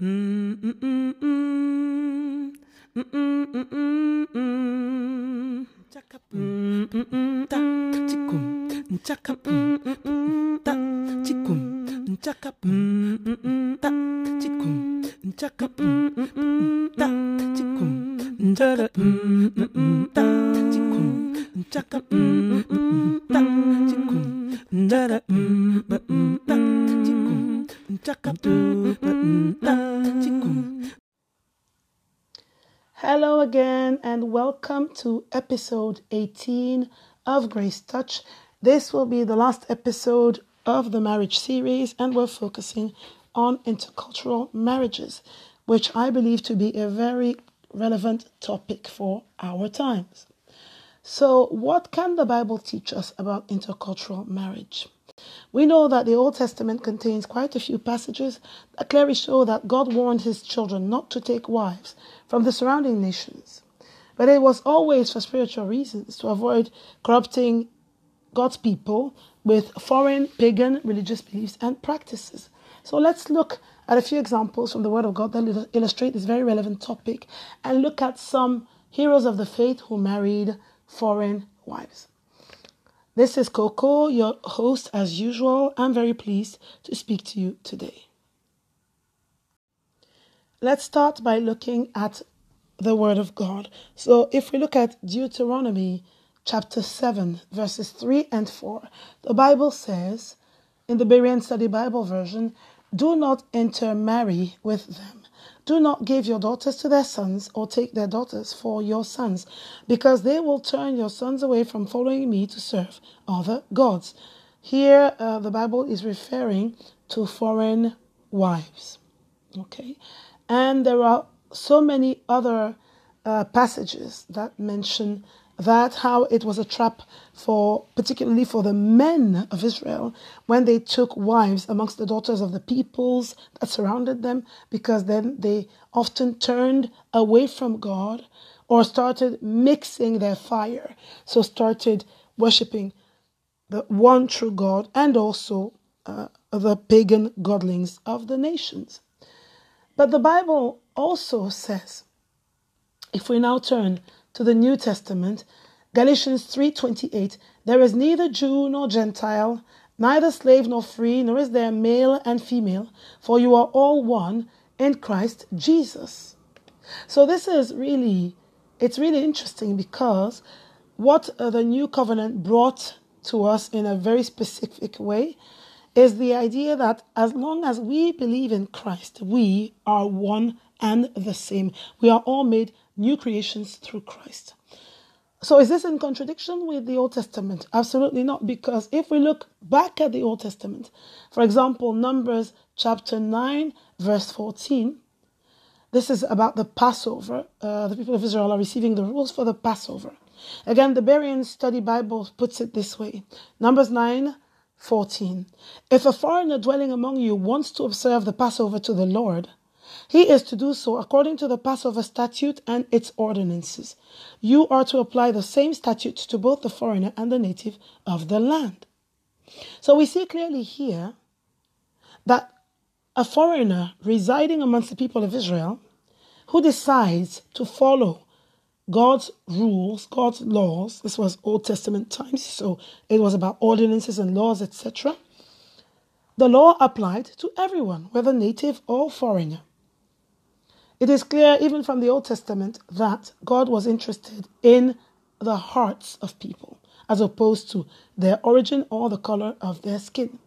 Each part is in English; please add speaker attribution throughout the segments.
Speaker 1: Hello episode 18 of Grace Touch. This will be the last episode of the marriage series, and we're focusing on intercultural marriages, which I believe to be a very relevant topic for our times. So, what can the Bible teach us about intercultural marriage? We know that the Old Testament contains quite a few passages that clearly show that God warned his children not to take wives from the surrounding nations. But it was always for spiritual reasons to avoid corrupting God's people with foreign pagan religious beliefs and practices. So let's look at a few examples from the Word of God that illustrate this very relevant topic and look at some heroes of the faith who married foreign wives. This is Coco, your host as usual. I'm very pleased to speak to you today. Let's start by looking at the Word of God. So, if we look at Deuteronomy chapter 7, verses 3 and 4, the Bible says, in the Berean Study Bible version, do not intermarry with them. Do not give your daughters to their sons or take their daughters for your sons, because they will turn your sons away from following me to serve other gods. Here, uh, the Bible is referring to foreign wives. Okay? And there are so many other uh, passages that mention that how it was a trap for particularly for the men of Israel when they took wives amongst the daughters of the peoples that surrounded them because then they often turned away from God or started mixing their fire. So started worshiping the one true God and also uh, the pagan godlings of the nations. But the Bible also says if we now turn to the New Testament, Galatians 3:28, there is neither Jew nor Gentile, neither slave nor free, nor is there male and female, for you are all one in Christ Jesus. So this is really it's really interesting because what the new covenant brought to us in a very specific way is the idea that as long as we believe in Christ, we are one and the same. We are all made new creations through Christ. So, is this in contradiction with the Old Testament? Absolutely not, because if we look back at the Old Testament, for example, Numbers chapter 9, verse 14, this is about the Passover. Uh, the people of Israel are receiving the rules for the Passover. Again, the Berean Study Bible puts it this way Numbers 9, 14. If a foreigner dwelling among you wants to observe the Passover to the Lord, he is to do so according to the Passover statute and its ordinances. You are to apply the same statutes to both the foreigner and the native of the land. So we see clearly here that a foreigner residing amongst the people of Israel who decides to follow God's rules, God's laws, this was Old Testament times, so it was about ordinances and laws, etc. The law applied to everyone, whether native or foreigner. It is clear, even from the Old Testament, that God was interested in the hearts of people as opposed to their origin or the color of their skin.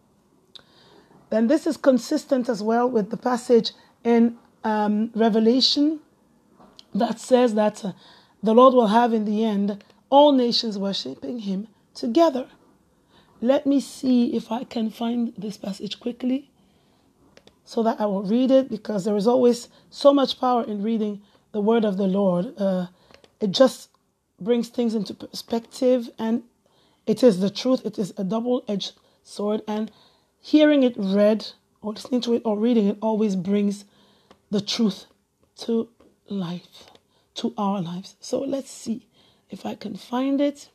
Speaker 1: Then this is consistent as well with the passage in um, Revelation that says that uh, the Lord will have in the end all nations worshiping Him together. Let me see if I can find this passage quickly so that I will read it because there is always so much power in reading the word of the Lord. Uh, it just brings things into perspective and it is the truth. It is a double edged sword. And hearing it read or listening to it or reading it always brings the truth to life, to our lives. So let's see if I can find it.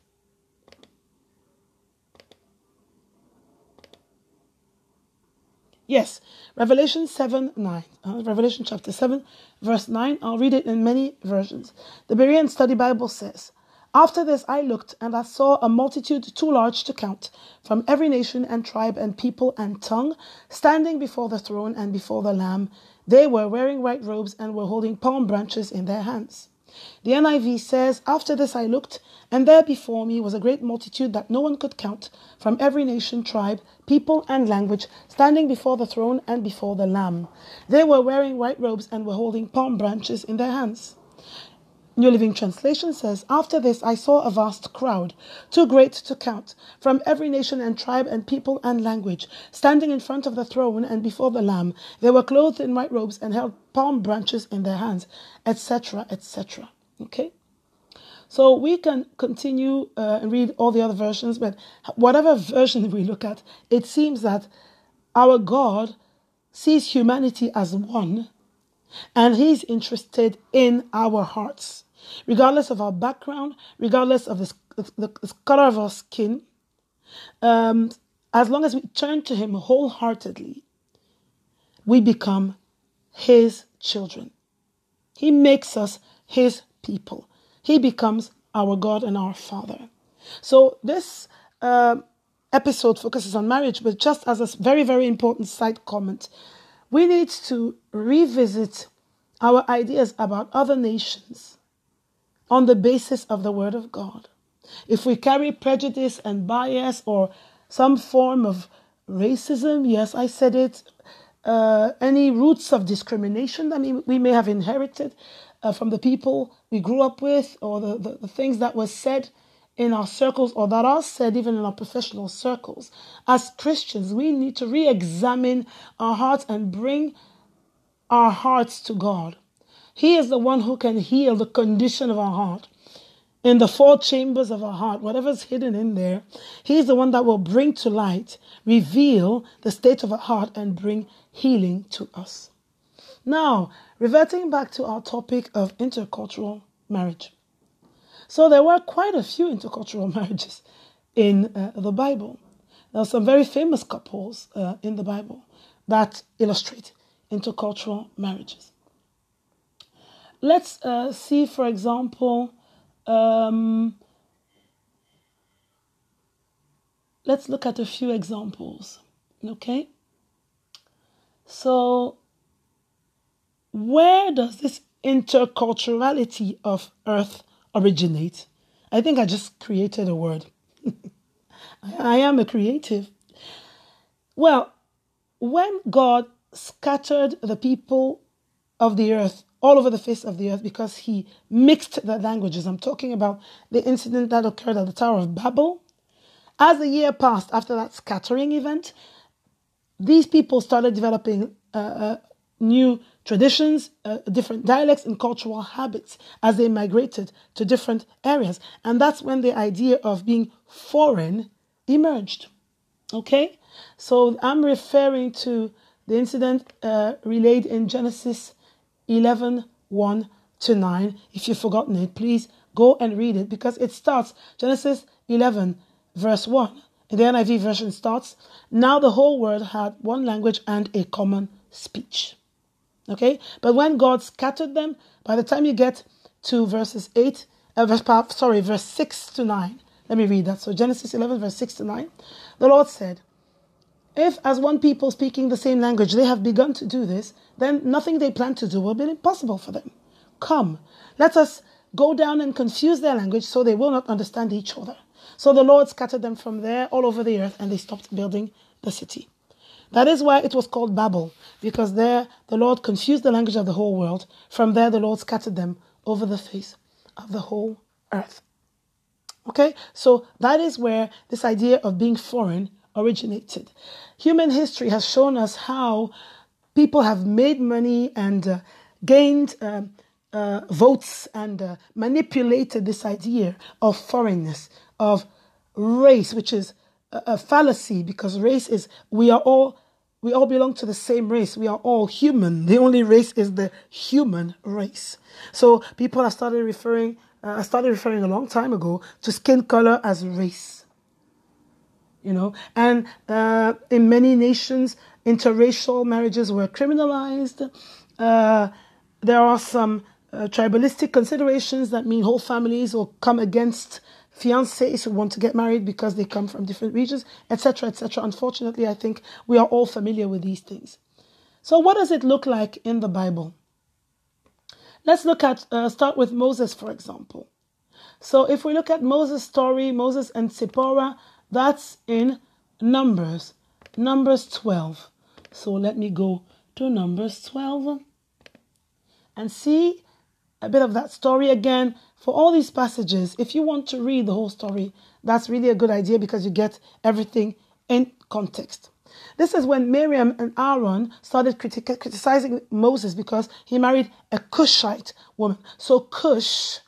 Speaker 1: Yes, Revelation 7 9. Uh, Revelation chapter 7, verse 9. I'll read it in many versions. The Berean Study Bible says, After this I looked, and I saw a multitude too large to count, from every nation and tribe and people and tongue, standing before the throne and before the Lamb. They were wearing white robes and were holding palm branches in their hands. The NIV says, After this I looked, and there before me was a great multitude that no one could count, from every nation, tribe, people, and language, standing before the throne and before the Lamb. They were wearing white robes and were holding palm branches in their hands. New Living Translation says, After this I saw a vast crowd, too great to count, from every nation and tribe and people and language, standing in front of the throne and before the Lamb. They were clothed in white robes and held palm branches in their hands, etc., etc. Okay? So we can continue uh, and read all the other versions, but whatever version we look at, it seems that our God sees humanity as one and He's interested in our hearts regardless of our background, regardless of the, the, the color of our skin, um, as long as we turn to Him wholeheartedly, we become His children. He makes us His people. He becomes our God and our Father. So this uh, episode focuses on marriage, but just as a very, very important side comment, we need to revisit our ideas about other nations on the basis of the Word of God. If we carry prejudice and bias or some form of racism, yes, I said it, uh, any roots of discrimination that we may have inherited uh, from the people we grew up with or the, the, the things that were said in our circles or that are said even in our professional circles. As Christians, we need to re examine our hearts and bring our hearts to God. He is the one who can heal the condition of our heart. In the four chambers of our heart, whatever's hidden in there, He's the one that will bring to light, reveal the state of our heart, and bring healing to us. Now, reverting back to our topic of intercultural marriage. So, there were quite a few intercultural marriages in uh, the Bible. There are some very famous couples uh, in the Bible that illustrate intercultural marriages. Let's uh, see, for example, um, let's look at a few examples. Okay? So, where does this interculturality of earth originate? I think I just created a word. I am a creative. Well, when God scattered the people of the earth all over the face of the earth because he mixed the languages. I'm talking about the incident that occurred at the Tower of Babel. As the year passed after that scattering event, these people started developing uh, uh, new traditions, uh, different dialects, and cultural habits as they migrated to different areas. And that's when the idea of being foreign emerged. Okay? So I'm referring to the incident uh, relayed in Genesis 11 1 to 9. If you've forgotten it, please go and read it because it starts Genesis 11, verse 1. The NIV version starts, Now the whole world had one language and a common speech. Okay? But when God scattered them, by the time you get to verses 8, uh, verse, sorry, verse 6 to 9, let me read that. So Genesis 11, verse 6 to 9, the Lord said, if, as one people speaking the same language, they have begun to do this, then nothing they plan to do will be impossible for them. Come, let us go down and confuse their language so they will not understand each other. So the Lord scattered them from there all over the earth and they stopped building the city. That is why it was called Babel, because there the Lord confused the language of the whole world. From there the Lord scattered them over the face of the whole earth. Okay, so that is where this idea of being foreign originated. Human history has shown us how people have made money and uh, gained uh, uh, votes and uh, manipulated this idea of foreignness, of race, which is a, a fallacy because race is we are all we all belong to the same race. We are all human. The only race is the human race. So people have started referring, uh, started referring a long time ago to skin color as race. You know. And uh, in many nations, interracial marriages were criminalized. Uh, there are some uh, tribalistic considerations that mean whole families will come against fiancés who want to get married because they come from different regions, etc., etc. Unfortunately, I think we are all familiar with these things. So, what does it look like in the Bible? Let's look at uh, start with Moses, for example. So, if we look at Moses' story, Moses and Zipporah, that's in Numbers, Numbers 12. So, let me go to Numbers 12 and see a bit of that story again. For all these passages, if you want to read the whole story, that's really a good idea because you get everything in context. This is when Miriam and Aaron started criti- criticizing Moses because he married a Cushite woman. So, Cush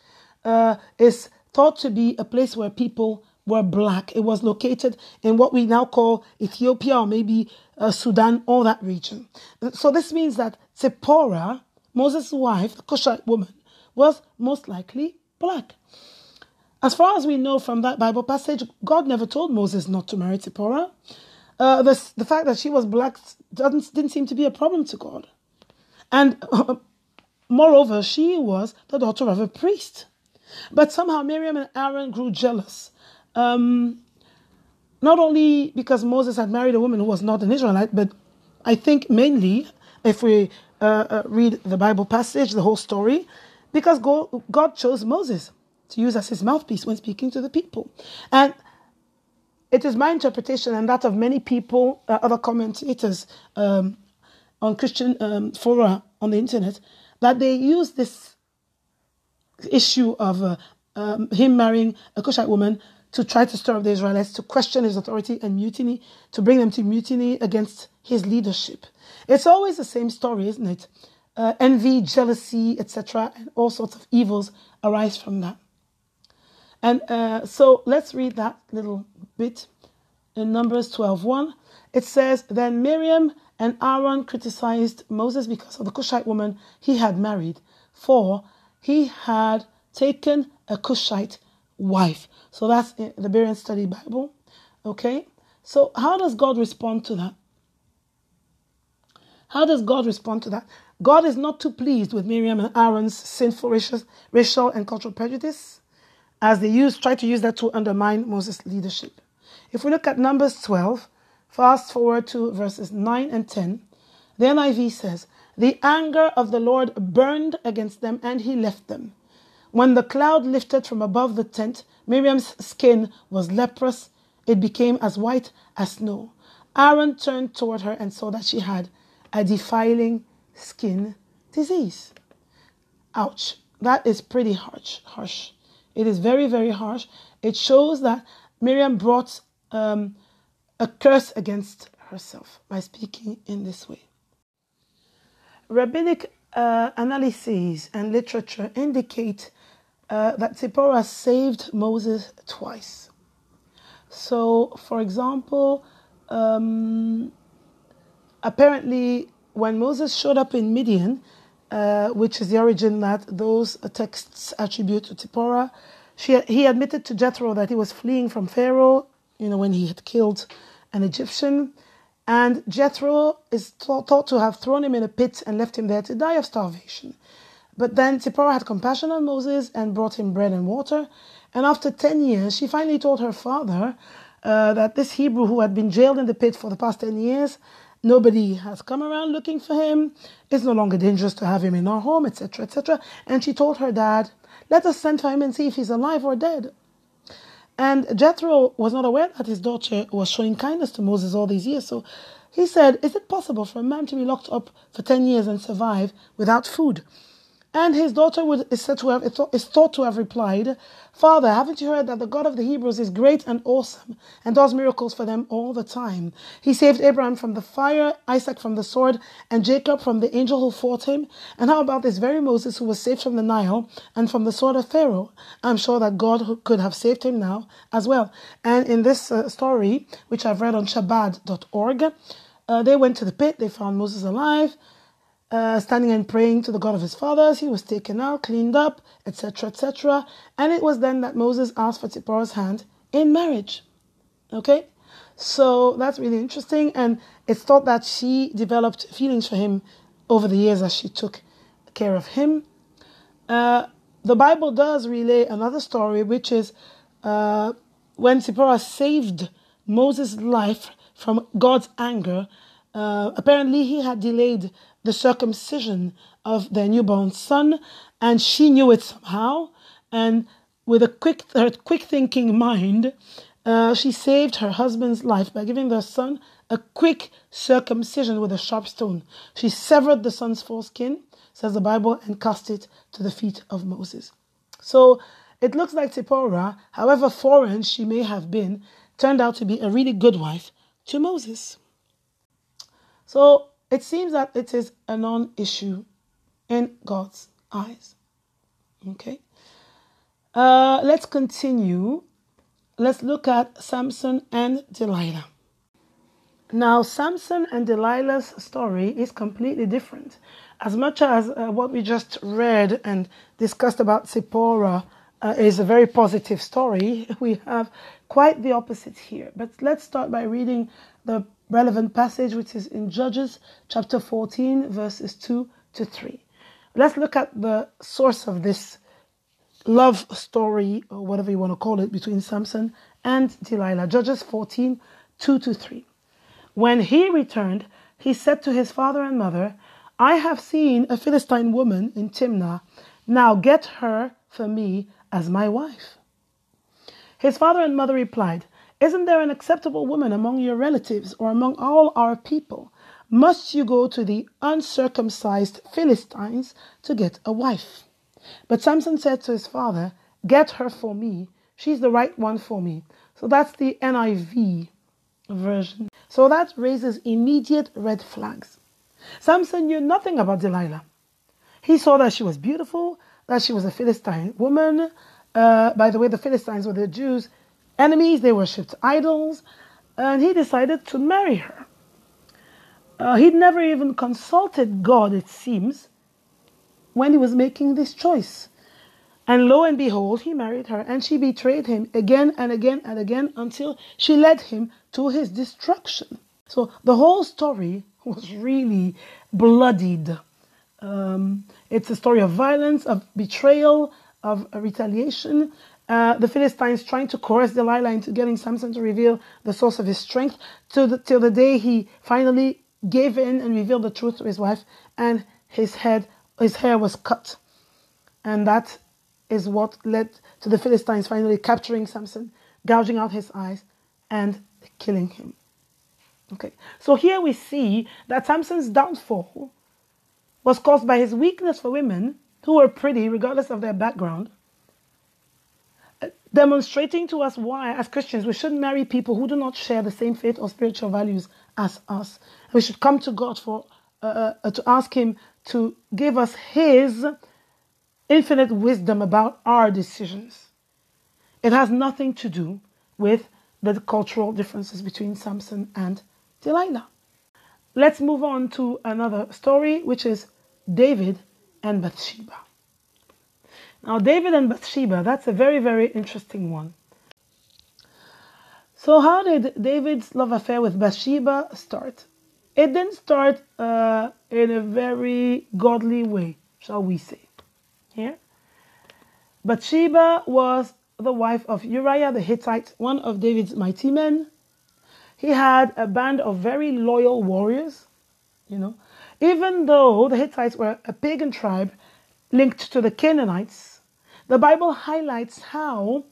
Speaker 1: uh, is thought to be a place where people were black. It was located in what we now call Ethiopia or maybe uh, Sudan, all that region. So, this means that Zipporah, Moses' wife, the Cushite woman, was most likely black. As far as we know from that Bible passage, God never told Moses not to marry Zipporah. Uh, the, the fact that she was black doesn't, didn't seem to be a problem to God. And uh, moreover, she was the daughter of a priest. But somehow Miriam and Aaron grew jealous. Um, not only because Moses had married a woman who was not an Israelite, but I think mainly, if we uh, uh read the Bible passage, the whole story, because God chose Moses to use as his mouthpiece when speaking to the people. And it is my interpretation and that of many people, uh, other commentators um, on Christian um, fora on the internet, that they use this issue of uh, um, him marrying a Cushite woman to try to stir up the Israelites, to question his authority and mutiny, to bring them to mutiny against his leadership. It's always the same story, isn't it? Uh, envy, jealousy, etc., and all sorts of evils arise from that. And uh, so let's read that little bit in Numbers 12:1. It says, Then Miriam and Aaron criticized Moses because of the Cushite woman he had married, for he had taken a Cushite wife. So that's the Berean Study Bible. Okay? So how does God respond to that? How does God respond to that? God is not too pleased with Miriam and Aaron's sinful racial, racial and cultural prejudice as they use, try to use that to undermine Moses' leadership. If we look at Numbers 12, fast forward to verses 9 and 10, the NIV says, The anger of the Lord burned against them, and he left them. When the cloud lifted from above the tent, Miriam's skin was leprous. It became as white as snow. Aaron turned toward her and saw that she had a defiling skin disease. Ouch. That is pretty harsh. Harsh. It is very, very harsh. It shows that Miriam brought um, a curse against herself by speaking in this way. Rabbinic uh, analyses and literature indicate uh, that Zipporah saved Moses twice. So, for example, um, apparently when Moses showed up in Midian, uh, which is the origin that those texts attribute to Zipporah, she, he admitted to Jethro that he was fleeing from Pharaoh, you know, when he had killed an Egyptian. And Jethro is thought, thought to have thrown him in a pit and left him there to die of starvation. But then Zipporah had compassion on Moses and brought him bread and water. And after 10 years, she finally told her father uh, that this Hebrew who had been jailed in the pit for the past 10 years Nobody has come around looking for him. It's no longer dangerous to have him in our home, etc., etc. And she told her dad, Let us send for him and see if he's alive or dead. And Jethro was not aware that his daughter was showing kindness to Moses all these years. So he said, Is it possible for a man to be locked up for 10 years and survive without food? And his daughter would, is, said to have, is thought to have replied, Father, haven't you heard that the God of the Hebrews is great and awesome and does miracles for them all the time? He saved Abraham from the fire, Isaac from the sword, and Jacob from the angel who fought him. And how about this very Moses who was saved from the Nile and from the sword of Pharaoh? I'm sure that God could have saved him now as well. And in this uh, story, which I've read on Chabad.org, uh, they went to the pit, they found Moses alive uh, standing and praying to the God of his fathers. He was taken out, cleaned up, etc., etc. And it was then that Moses asked for Zipporah's hand in marriage. Okay? So that's really interesting. And it's thought that she developed feelings for him over the years as she took care of him. Uh, the Bible does relay another story, which is uh, when Zipporah saved Moses' life from God's anger. Uh, apparently, he had delayed the circumcision of their newborn son, and she knew it somehow. And with a quick, her quick thinking mind, uh, she saved her husband's life by giving their son a quick circumcision with a sharp stone. She severed the son's foreskin, says the Bible, and cast it to the feet of Moses. So it looks like Zipporah, however foreign she may have been, turned out to be a really good wife to Moses. So it seems that it is a non issue in God's eyes. Okay. Uh, let's continue. Let's look at Samson and Delilah. Now, Samson and Delilah's story is completely different. As much as uh, what we just read and discussed about Zipporah uh, is a very positive story, we have quite the opposite here. But let's start by reading the relevant passage, which is in Judges chapter 14, verses 2 to 3. Let's look at the source of this love story, or whatever you want to call it, between Samson and Delilah. Judges 14, 2 to 3. When he returned, he said to his father and mother, I have seen a Philistine woman in Timnah. Now get her for me as my wife. His father and mother replied, Isn't there an acceptable woman among your relatives or among all our people? Must you go to the uncircumcised Philistines to get a wife? But Samson said to his father, Get her for me. She's the right one for me. So that's the NIV version. So that raises immediate red flags. Samson knew nothing about Delilah. He saw that she was beautiful, that she was a Philistine woman. Uh, by the way, the Philistines were the Jews' enemies, they worshipped idols, and he decided to marry her. Uh, he'd never even consulted God, it seems, when he was making this choice. And lo and behold, he married her, and she betrayed him again and again and again until she led him to his destruction. So the whole story was really bloodied. Um, it's a story of violence, of betrayal, of retaliation. Uh, the Philistines trying to coerce Delilah into getting Samson to reveal the source of his strength till the, till the day he finally gave in and revealed the truth to his wife, and his head, his hair was cut. And that is what led to the Philistines finally capturing Samson, gouging out his eyes, and killing him. Okay, so here we see that Samson's downfall was caused by his weakness for women who were pretty, regardless of their background, demonstrating to us why, as Christians, we shouldn't marry people who do not share the same faith or spiritual values as us. We should come to God for uh, uh, to ask Him to give us His infinite wisdom about our decisions. It has nothing to do with the cultural differences between Samson and Delilah. Let's move on to another story, which is David and Bathsheba. Now, David and Bathsheba, that's a very, very interesting one. So, how did David's love affair with Bathsheba start? It didn't start uh, in a very godly way, shall we say here. Bathsheba was the wife of Uriah the Hittite, one of David's mighty men. He had a band of very loyal warriors, you know. Even though the Hittites were a pagan tribe linked to the Canaanites, the Bible highlights how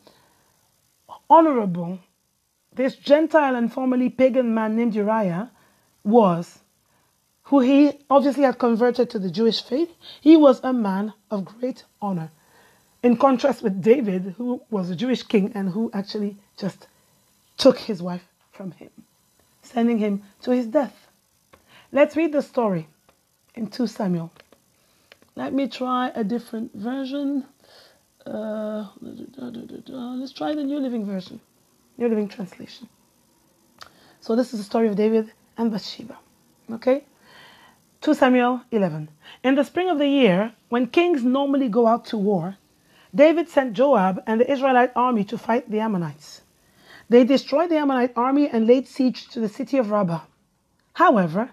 Speaker 1: honorable this Gentile and formerly pagan man named Uriah was who he obviously had converted to the Jewish faith, he was a man of great honor. In contrast with David, who was a Jewish king and who actually just took his wife from him, sending him to his death. Let's read the story in 2 Samuel. Let me try a different version. Uh, let's try the New Living Version, New Living Translation. So, this is the story of David and Bathsheba. Okay? 2 Samuel 11. In the spring of the year, when kings normally go out to war, David sent Joab and the Israelite army to fight the Ammonites. They destroyed the Ammonite army and laid siege to the city of Rabbah. However,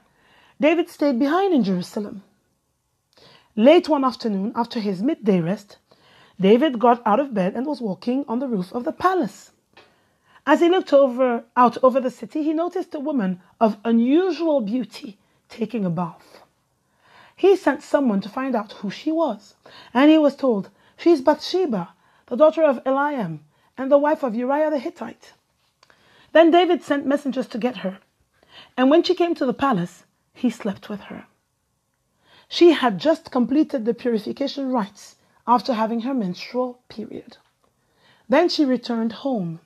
Speaker 1: David stayed behind in Jerusalem. Late one afternoon, after his midday rest, David got out of bed and was walking on the roof of the palace. As he looked over, out over the city, he noticed a woman of unusual beauty taking a bath. He sent someone to find out who she was, and he was told, She's Bathsheba, the daughter of Eliam, and the wife of Uriah the Hittite. Then David sent messengers to get her, and when she came to the palace, he slept with her. She had just completed the purification rites after having her menstrual period. Then she returned home.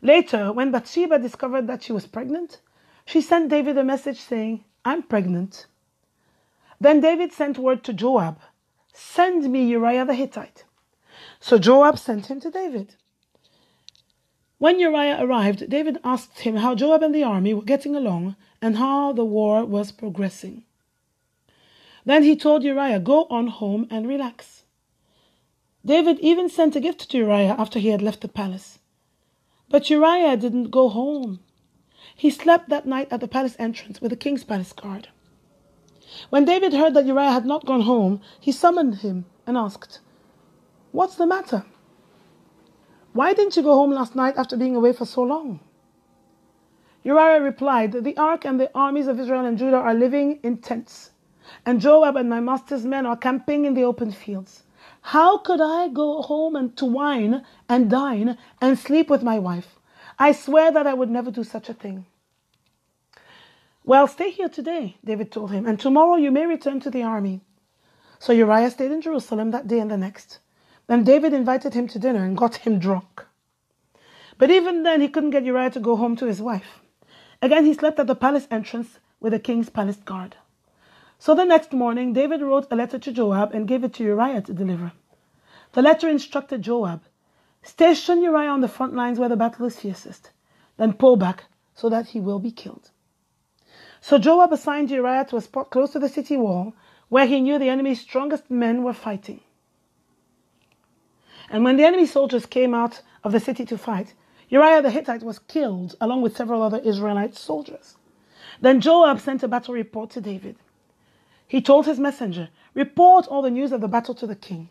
Speaker 1: Later, when Bathsheba discovered that she was pregnant, she sent David a message saying, I'm pregnant. Then David sent word to Joab, Send me Uriah the Hittite. So Joab sent him to David. When Uriah arrived, David asked him how Joab and the army were getting along and how the war was progressing. Then he told Uriah, Go on home and relax. David even sent a gift to Uriah after he had left the palace. But Uriah didn't go home. He slept that night at the palace entrance with the king's palace guard. When David heard that Uriah had not gone home, he summoned him and asked, What's the matter? Why didn't you go home last night after being away for so long? Uriah replied, The ark and the armies of Israel and Judah are living in tents and Joab and my master's men are camping in the open fields. How could I go home and to wine and dine and sleep with my wife? I swear that I would never do such a thing. Well, stay here today, David told him, and tomorrow you may return to the army. So Uriah stayed in Jerusalem that day and the next. Then David invited him to dinner and got him drunk. But even then, he couldn't get Uriah to go home to his wife. Again, he slept at the palace entrance with the king's palace guard. So the next morning, David wrote a letter to Joab and gave it to Uriah to deliver. The letter instructed Joab Station Uriah on the front lines where the battle is fiercest, then pull back so that he will be killed. So Joab assigned Uriah to a spot close to the city wall where he knew the enemy's strongest men were fighting. And when the enemy soldiers came out of the city to fight, Uriah the Hittite was killed along with several other Israelite soldiers. Then Joab sent a battle report to David. He told his messenger, Report all the news of the battle to the king.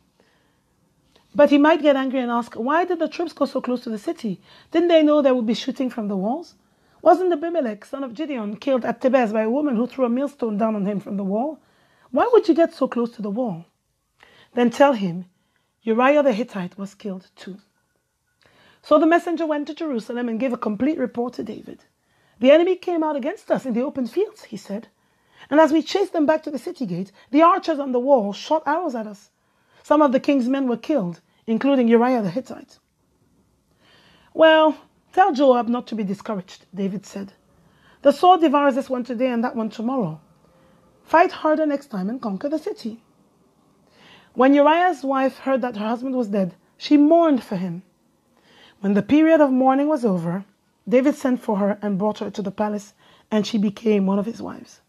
Speaker 1: But he might get angry and ask, Why did the troops go so close to the city? Didn't they know there would be shooting from the walls? Wasn't Abimelech, son of Gideon, killed at Thebez by a woman who threw a millstone down on him from the wall? Why would you get so close to the wall? Then tell him, Uriah the Hittite was killed too. So the messenger went to Jerusalem and gave a complete report to David. The enemy came out against us in the open fields, he said. And as we chased them back to the city gate, the archers on the wall shot arrows at us. Some of the king's men were killed, including Uriah the Hittite. Well, tell Joab not to be discouraged, David said. The sword devours this one today and that one tomorrow. Fight harder next time and conquer the city. When Uriah's wife heard that her husband was dead, she mourned for him. When the period of mourning was over, David sent for her and brought her to the palace, and she became one of his wives.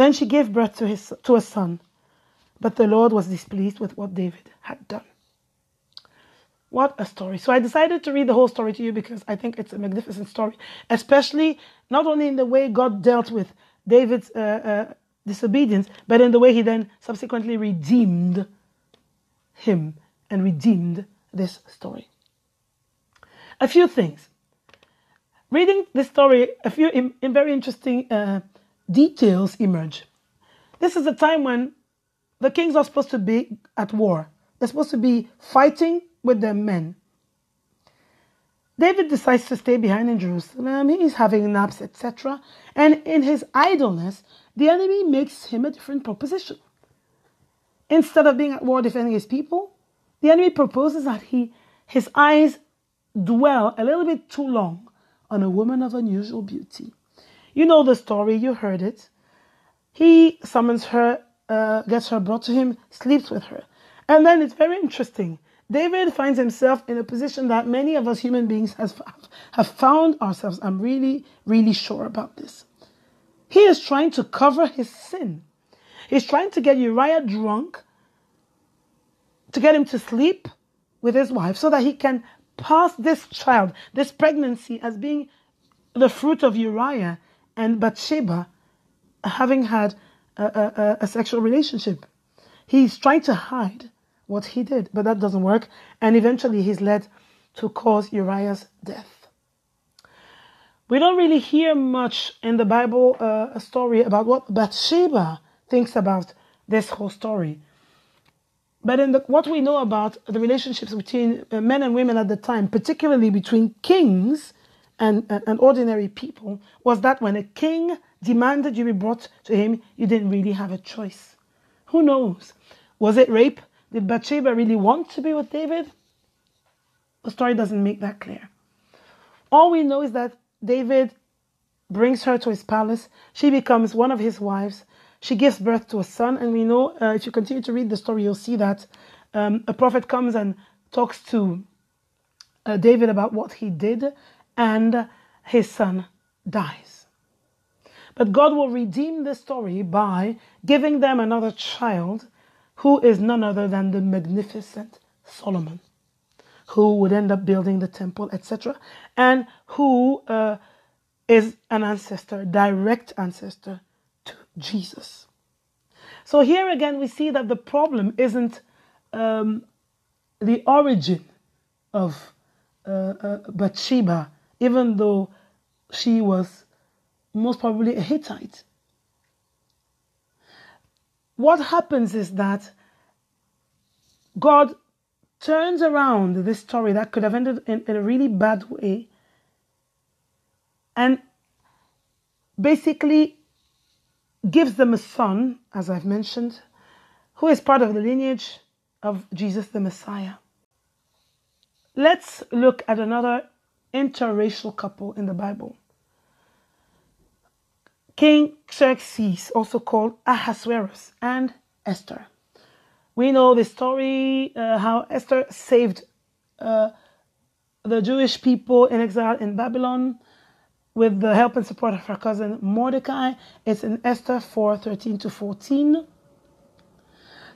Speaker 1: Then she gave birth to, his, to a son, but the Lord was displeased with what David had done. What a story. So I decided to read the whole story to you because I think it's a magnificent story, especially not only in the way God dealt with David's uh, uh, disobedience, but in the way he then subsequently redeemed him and redeemed this story. A few things. Reading this story, a few in, in very interesting uh, details emerge. This is a time when the kings are supposed to be at war. They're supposed to be fighting with their men. David decides to stay behind in Jerusalem. He's having naps, etc. And in his idleness, the enemy makes him a different proposition. Instead of being at war defending his people, the enemy proposes that he his eyes dwell a little bit too long on a woman of unusual beauty. You know the story, you heard it. He summons her, uh, gets her brought to him, sleeps with her. And then it's very interesting. David finds himself in a position that many of us human beings has, have found ourselves. I'm really, really sure about this. He is trying to cover his sin. He's trying to get Uriah drunk, to get him to sleep with his wife so that he can pass this child, this pregnancy, as being the fruit of Uriah and Bathsheba having had a, a, a sexual relationship. He's trying to hide what he did, but that doesn't work. And eventually he's led to cause Uriah's death. We don't really hear much in the Bible uh, a story about what Bathsheba thinks about this whole story. But in the, what we know about the relationships between uh, men and women at the time, particularly between kings and, and, and ordinary people, was that when a king demanded you be brought to him, you didn't really have a choice. Who knows? Was it rape? Did Bathsheba really want to be with David? The story doesn't make that clear. All we know is that David brings her to his palace. She becomes one of his wives. She gives birth to a son. And we know, uh, if you continue to read the story, you'll see that um, a prophet comes and talks to uh, David about what he did, and his son dies. But God will redeem the story by giving them another child who is none other than the magnificent Solomon who would end up building the temple, etc., and who uh, is an ancestor, direct ancestor to Jesus. So here again, we see that the problem isn't um, the origin of uh, uh, Bathsheba, even though she was most probably a Hittite. What happens is that God turns around this story that could have ended in, in a really bad way and basically gives them a son, as I've mentioned, who is part of the lineage of Jesus the Messiah. Let's look at another interracial couple in the Bible. King Xerxes, also called Ahasuerus, and Esther. We know the story uh, how Esther saved uh, the Jewish people in exile in Babylon with the help and support of her cousin Mordecai. It's in Esther 4 13 to 14.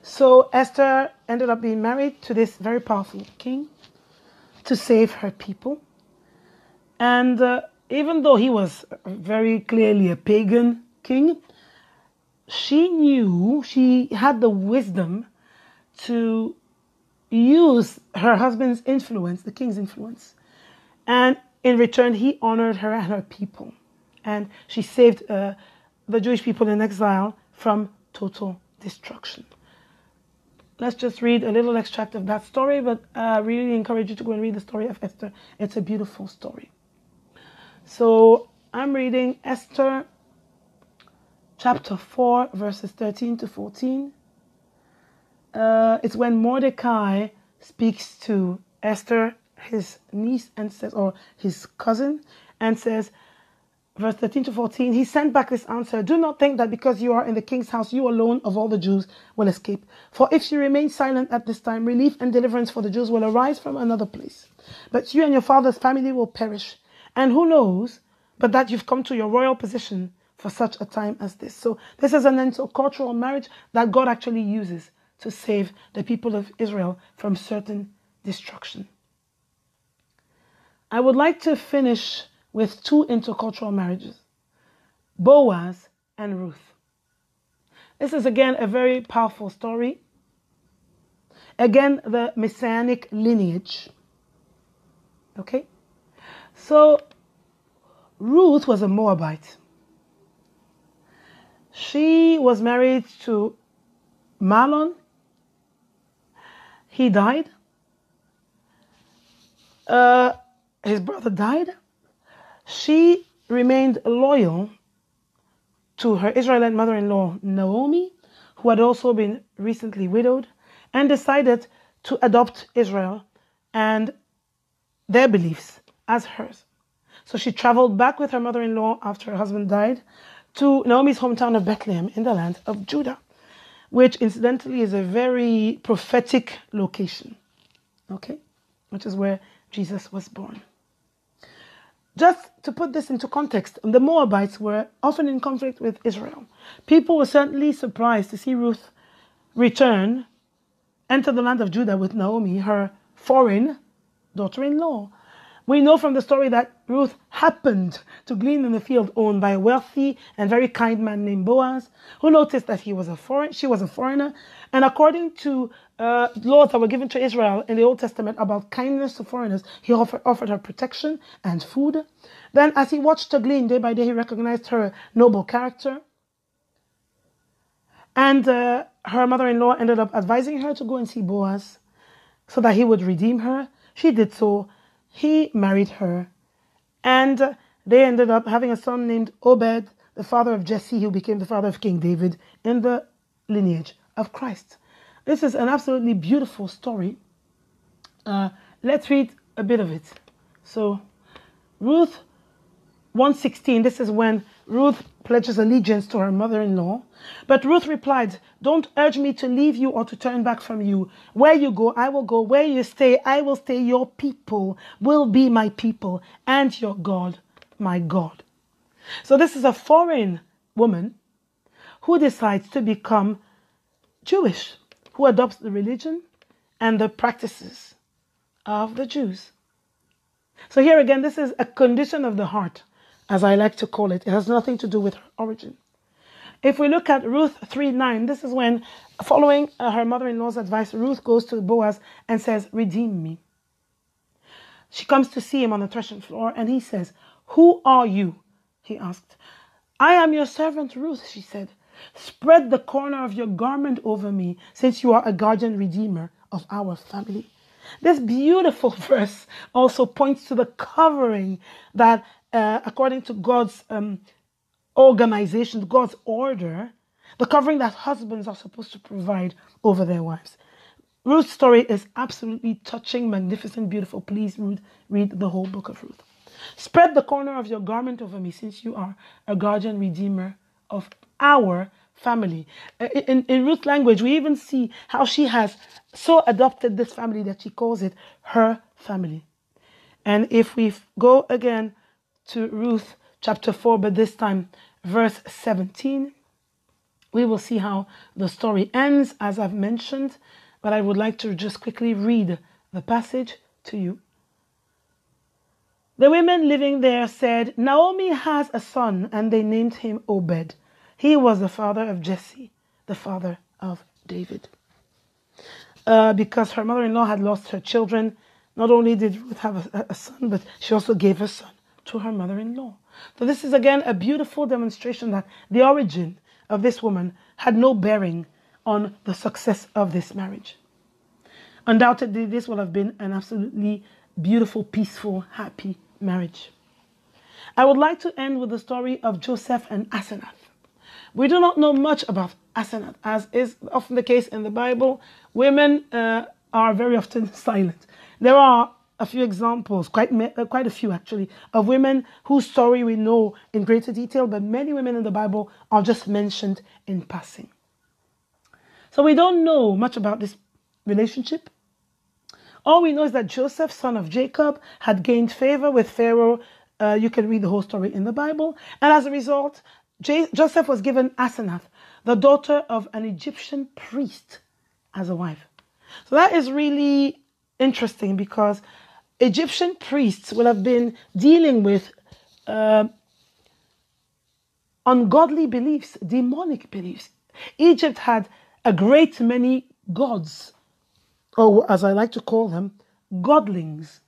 Speaker 1: So Esther ended up being married to this very powerful king to save her people. And uh, even though he was very clearly a pagan king, she knew, she had the wisdom to use her husband's influence, the king's influence. And in return, he honored her and her people. And she saved uh, the Jewish people in exile from total destruction. Let's just read a little extract of that story, but I really encourage you to go and read the story of Esther. It's a beautiful story. So I'm reading Esther chapter 4, verses 13 to 14 uh, it's when Mordecai speaks to Esther, his niece, and says, or his cousin, and says, verse 13 to 14, he sent back this answer Do not think that because you are in the king's house, you alone of all the Jews will escape. For if you remain silent at this time, relief and deliverance for the Jews will arise from another place. But you and your father's family will perish. And who knows but that you've come to your royal position for such a time as this? So, this is an intercultural marriage that God actually uses to save the people of Israel from certain destruction. I would like to finish with two intercultural marriages Boaz and Ruth. This is again a very powerful story. Again, the messianic lineage. Okay? So, Ruth was a Moabite. She was married to Mahlon he died. Uh, his brother died. She remained loyal to her Israelite mother in law, Naomi, who had also been recently widowed, and decided to adopt Israel and their beliefs as hers. So she traveled back with her mother in law after her husband died to Naomi's hometown of Bethlehem in the land of Judah which incidentally is a very prophetic location, okay, which is where Jesus was born. Just to put this into context, the Moabites were often in conflict with Israel. People were certainly surprised to see Ruth return, enter the land of Judah with Naomi, her foreign daughter in law. We know from the story that Ruth happened to glean in the field owned by a wealthy and very kind man named Boaz, who noticed that he was a foreign, she was a foreigner. And according to uh, laws that were given to Israel in the Old Testament about kindness to foreigners, he offered, offered her protection and food. Then, as he watched her glean day by day, he recognized her noble character. And uh, her mother in law ended up advising her to go and see Boaz so that he would redeem her. She did so he married her, and they ended up having a son named Obed, the father of Jesse, who became the father of King David in the lineage of Christ. This is an absolutely beautiful story. Uh, let's read a bit of it. So, Ruth 116, this is when Ruth pledges allegiance to her mother in law. But Ruth replied, Don't urge me to leave you or to turn back from you. Where you go, I will go. Where you stay, I will stay. Your people will be my people, and your God, my God. So, this is a foreign woman who decides to become Jewish, who adopts the religion and the practices of the Jews. So, here again, this is a condition of the heart as I like to call it. It has nothing to do with her origin. If we look at Ruth 3 9, this is when, following uh, her mother in law's advice, Ruth goes to Boaz and says, Redeem me. She comes to see him on the threshing floor and he says, Who are you? He asked. I am your servant Ruth, she said. Spread the corner of your garment over me, since you are a guardian redeemer of our family. This beautiful verse also points to the covering that uh, according to God's um, organization, God's order, the covering that husbands are supposed to provide over their wives. Ruth's story is absolutely touching, magnificent, beautiful. Please read, read the whole book of Ruth. Spread the corner of your garment over me, since you are a guardian redeemer of our family. Uh, in, in Ruth's language, we even see how she has so adopted this family that she calls it her family. And if we go again to Ruth chapter 4, but this time verse 17. We will see how the story ends, as I've mentioned, but I would like to just quickly read the passage to you. The women living there said, Naomi has a son, and they named him Obed. He was the father of Jesse, the father of David. Uh, because her mother in law had lost her children, not only did Ruth have a, a son, but she also gave a son to her mother in law. So, this is again a beautiful demonstration that the origin of this woman had no bearing on the success of this marriage. Undoubtedly, this would have been an absolutely beautiful, peaceful, happy marriage. I would like to end with the story of Joseph and Asenath. We do not know much about Asenath, as is often the case in the Bible. Women uh, are very often silent. There are a few examples, quite uh, quite a few actually, of women whose story we know in greater detail, but many women in the Bible are just mentioned in passing. So we don't know much about this relationship. All we know is that Joseph, son of Jacob, had gained favor with Pharaoh. Uh, you can read the whole story in the Bible. And as a result, J- Joseph was given Asenath, the daughter of an Egyptian priest, as a wife. So that is really interesting because Egyptian priests will have been dealing with uh, ungodly beliefs, demonic beliefs. Egypt had a great many gods, or as I like to call them, godlings.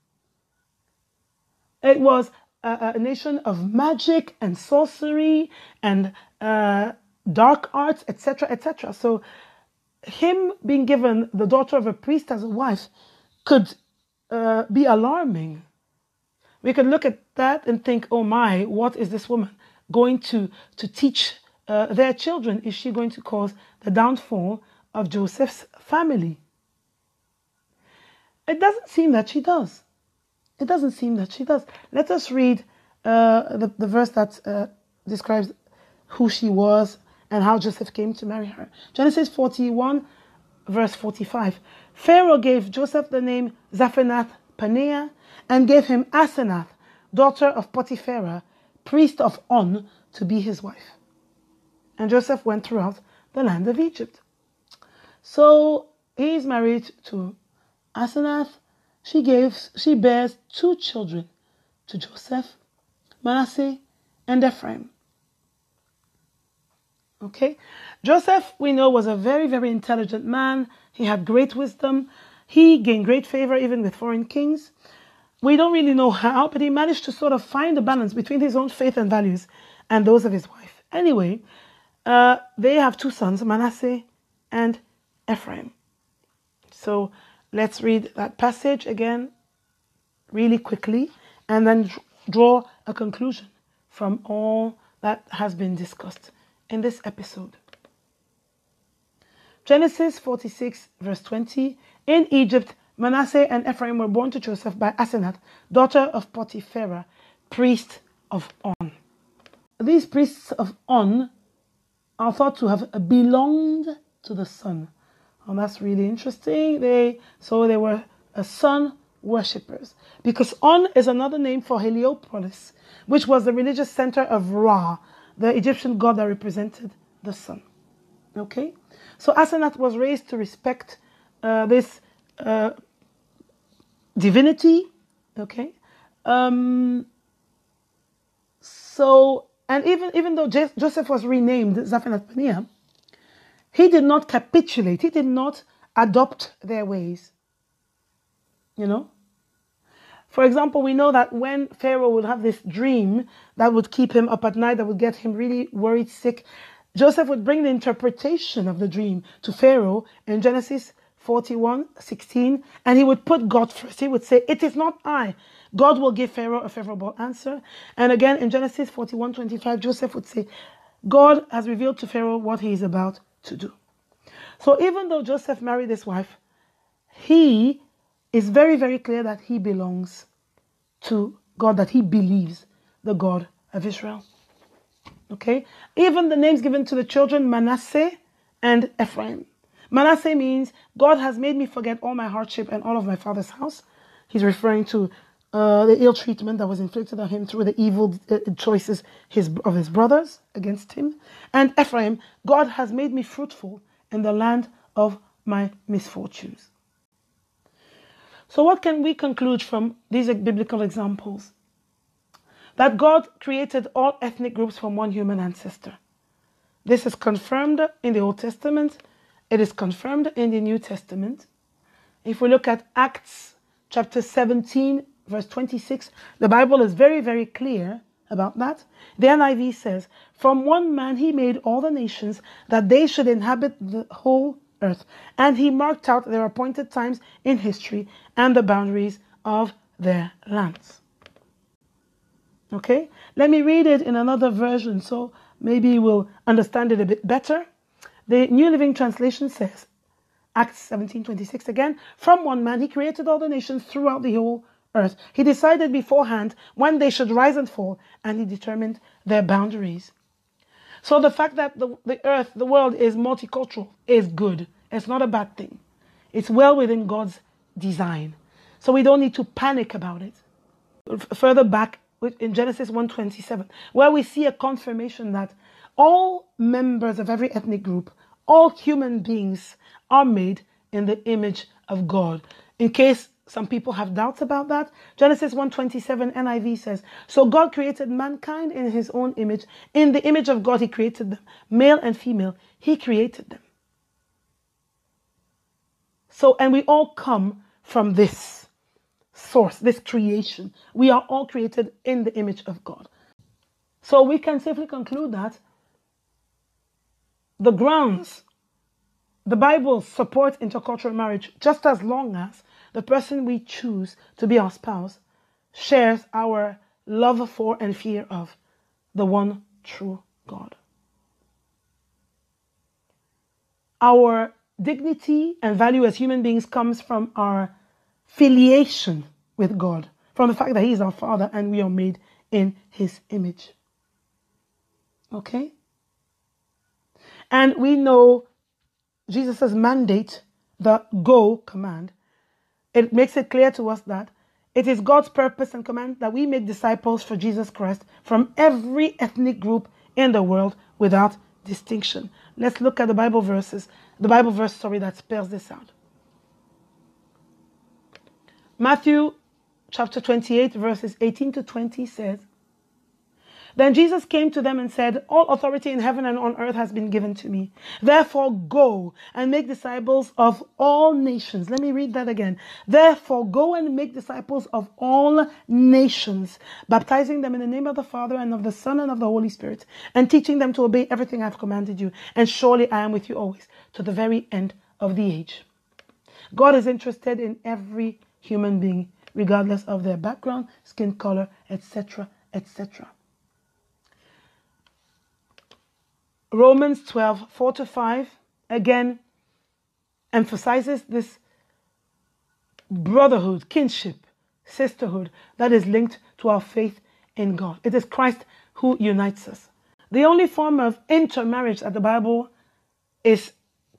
Speaker 1: It was a, a nation of magic and sorcery and uh, dark arts, etc., etc. So, him being given the daughter of a priest as a wife could uh, be alarming. We could look at that and think, oh my, what is this woman going to, to teach uh, their children? Is she going to cause the downfall of Joseph's family? It doesn't seem that she does. It doesn't seem that she does. Let us read uh, the, the verse that uh, describes who she was and how Joseph came to marry her. Genesis 41, verse 45. Pharaoh gave Joseph the name Zaphenath Paneah and gave him Asenath, daughter of Potiphera, priest of On, to be his wife. And Joseph went throughout the land of Egypt. So he is married to Asenath. she gives she bears two children to Joseph, Manasseh and Ephraim. Okay? Joseph, we know, was a very, very intelligent man. He had great wisdom. He gained great favor even with foreign kings. We don't really know how, but he managed to sort of find a balance between his own faith and values and those of his wife. Anyway, uh, they have two sons, Manasseh and Ephraim. So let's read that passage again really quickly and then draw a conclusion from all that has been discussed in this episode. Genesis 46, verse 20 In Egypt, Manasseh and Ephraim were born to Joseph by Asenath, daughter of Potipherah, priest of On. These priests of On are thought to have belonged to the sun. And that's really interesting. They so they were a sun worshippers because On is another name for Heliopolis, which was the religious center of Ra, the Egyptian god that represented the sun. Okay, so Asenath was raised to respect uh, this uh, divinity. Okay, um, so and even even though Joseph was renamed Zaphenath Paneah, he did not capitulate. He did not adopt their ways. You know, for example, we know that when Pharaoh would have this dream that would keep him up at night, that would get him really worried, sick, Joseph would bring the interpretation of the dream to Pharaoh in Genesis 41 16, and he would put God first. He would say, It is not I. God will give Pharaoh a favorable answer. And again in Genesis 41 25, Joseph would say, God has revealed to Pharaoh what he is about to do. So even though Joseph married this wife, he is very, very clear that he belongs to God, that he believes the God of Israel. Okay? Even the names given to the children, Manasseh and Ephraim. Manasseh means God has made me forget all my hardship and all of my father's house. He's referring to uh, the ill treatment that was inflicted on him through the evil uh, choices his, of his brothers against him. And Ephraim, God has made me fruitful in the land of my misfortunes. So, what can we conclude from these biblical examples? That God created all ethnic groups from one human ancestor. This is confirmed in the Old Testament, it is confirmed in the New Testament. If we look at Acts chapter 17, verse 26, the Bible is very, very clear about that. The NIV says, From one man he made all the nations that they should inhabit the whole earth. And he marked out their appointed times in history and the boundaries of their lands. Okay, let me read it in another version so maybe we'll understand it a bit better. The New Living Translation says, Acts 17:26 again, from one man he created all the nations throughout the whole earth. He decided beforehand when they should rise and fall, and he determined their boundaries. So the fact that the, the earth, the world is multicultural is good. It's not a bad thing. It's well within God's design. So we don't need to panic about it. Further back in Genesis 1:27, where we see a confirmation that all members of every ethnic group, all human beings are made in the image of God. In case some people have doubts about that. Genesis 1:27 NIV says, "So God created mankind in his own image, in the image of God he created them, male and female, he created them." So and we all come from this source, this creation. We are all created in the image of God. So we can safely conclude that the grounds the Bible supports intercultural marriage just as long as the person we choose to be our spouse shares our love for and fear of the one true God. Our dignity and value as human beings comes from our filiation with God, from the fact that He is our Father and we are made in His image. Okay? And we know Jesus' mandate, the go command, it makes it clear to us that it is God's purpose and command that we make disciples for Jesus Christ from every ethnic group in the world without distinction. Let's look at the Bible verses, the Bible verse, sorry, that spells this out. Matthew chapter 28, verses 18 to 20 says, then Jesus came to them and said, All authority in heaven and on earth has been given to me. Therefore, go and make disciples of all nations. Let me read that again. Therefore, go and make disciples of all nations, baptizing them in the name of the Father and of the Son and of the Holy Spirit, and teaching them to obey everything I've commanded you. And surely I am with you always to the very end of the age. God is interested in every human being, regardless of their background, skin color, etc., etc. Romans 12, 4 to 5, again emphasizes this brotherhood, kinship, sisterhood that is linked to our faith in God. It is Christ who unites us. The only form of intermarriage that the Bible is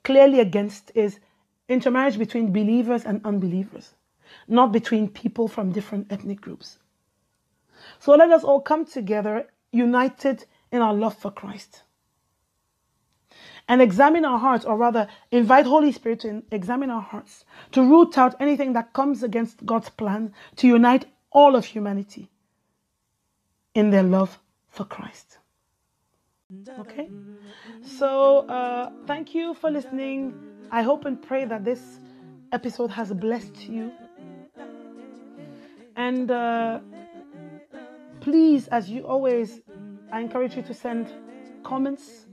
Speaker 1: clearly against is intermarriage between believers and unbelievers, not between people from different ethnic groups. So let us all come together united in our love for Christ and examine our hearts, or rather, invite Holy Spirit to examine our hearts, to root out anything that comes against God's plan to unite all of humanity in their love for Christ. Okay? So, uh, thank you for listening. I hope and pray that this episode has blessed you. And uh, please, as you always, I encourage you to send comments.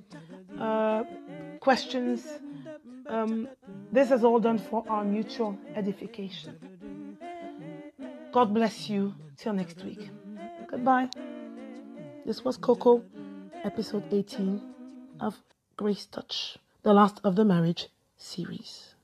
Speaker 1: Uh, questions. Um, this is all done for our mutual edification. God bless you. Till next week. Goodbye. This was Coco, episode 18 of Grace Touch, the last of the marriage series.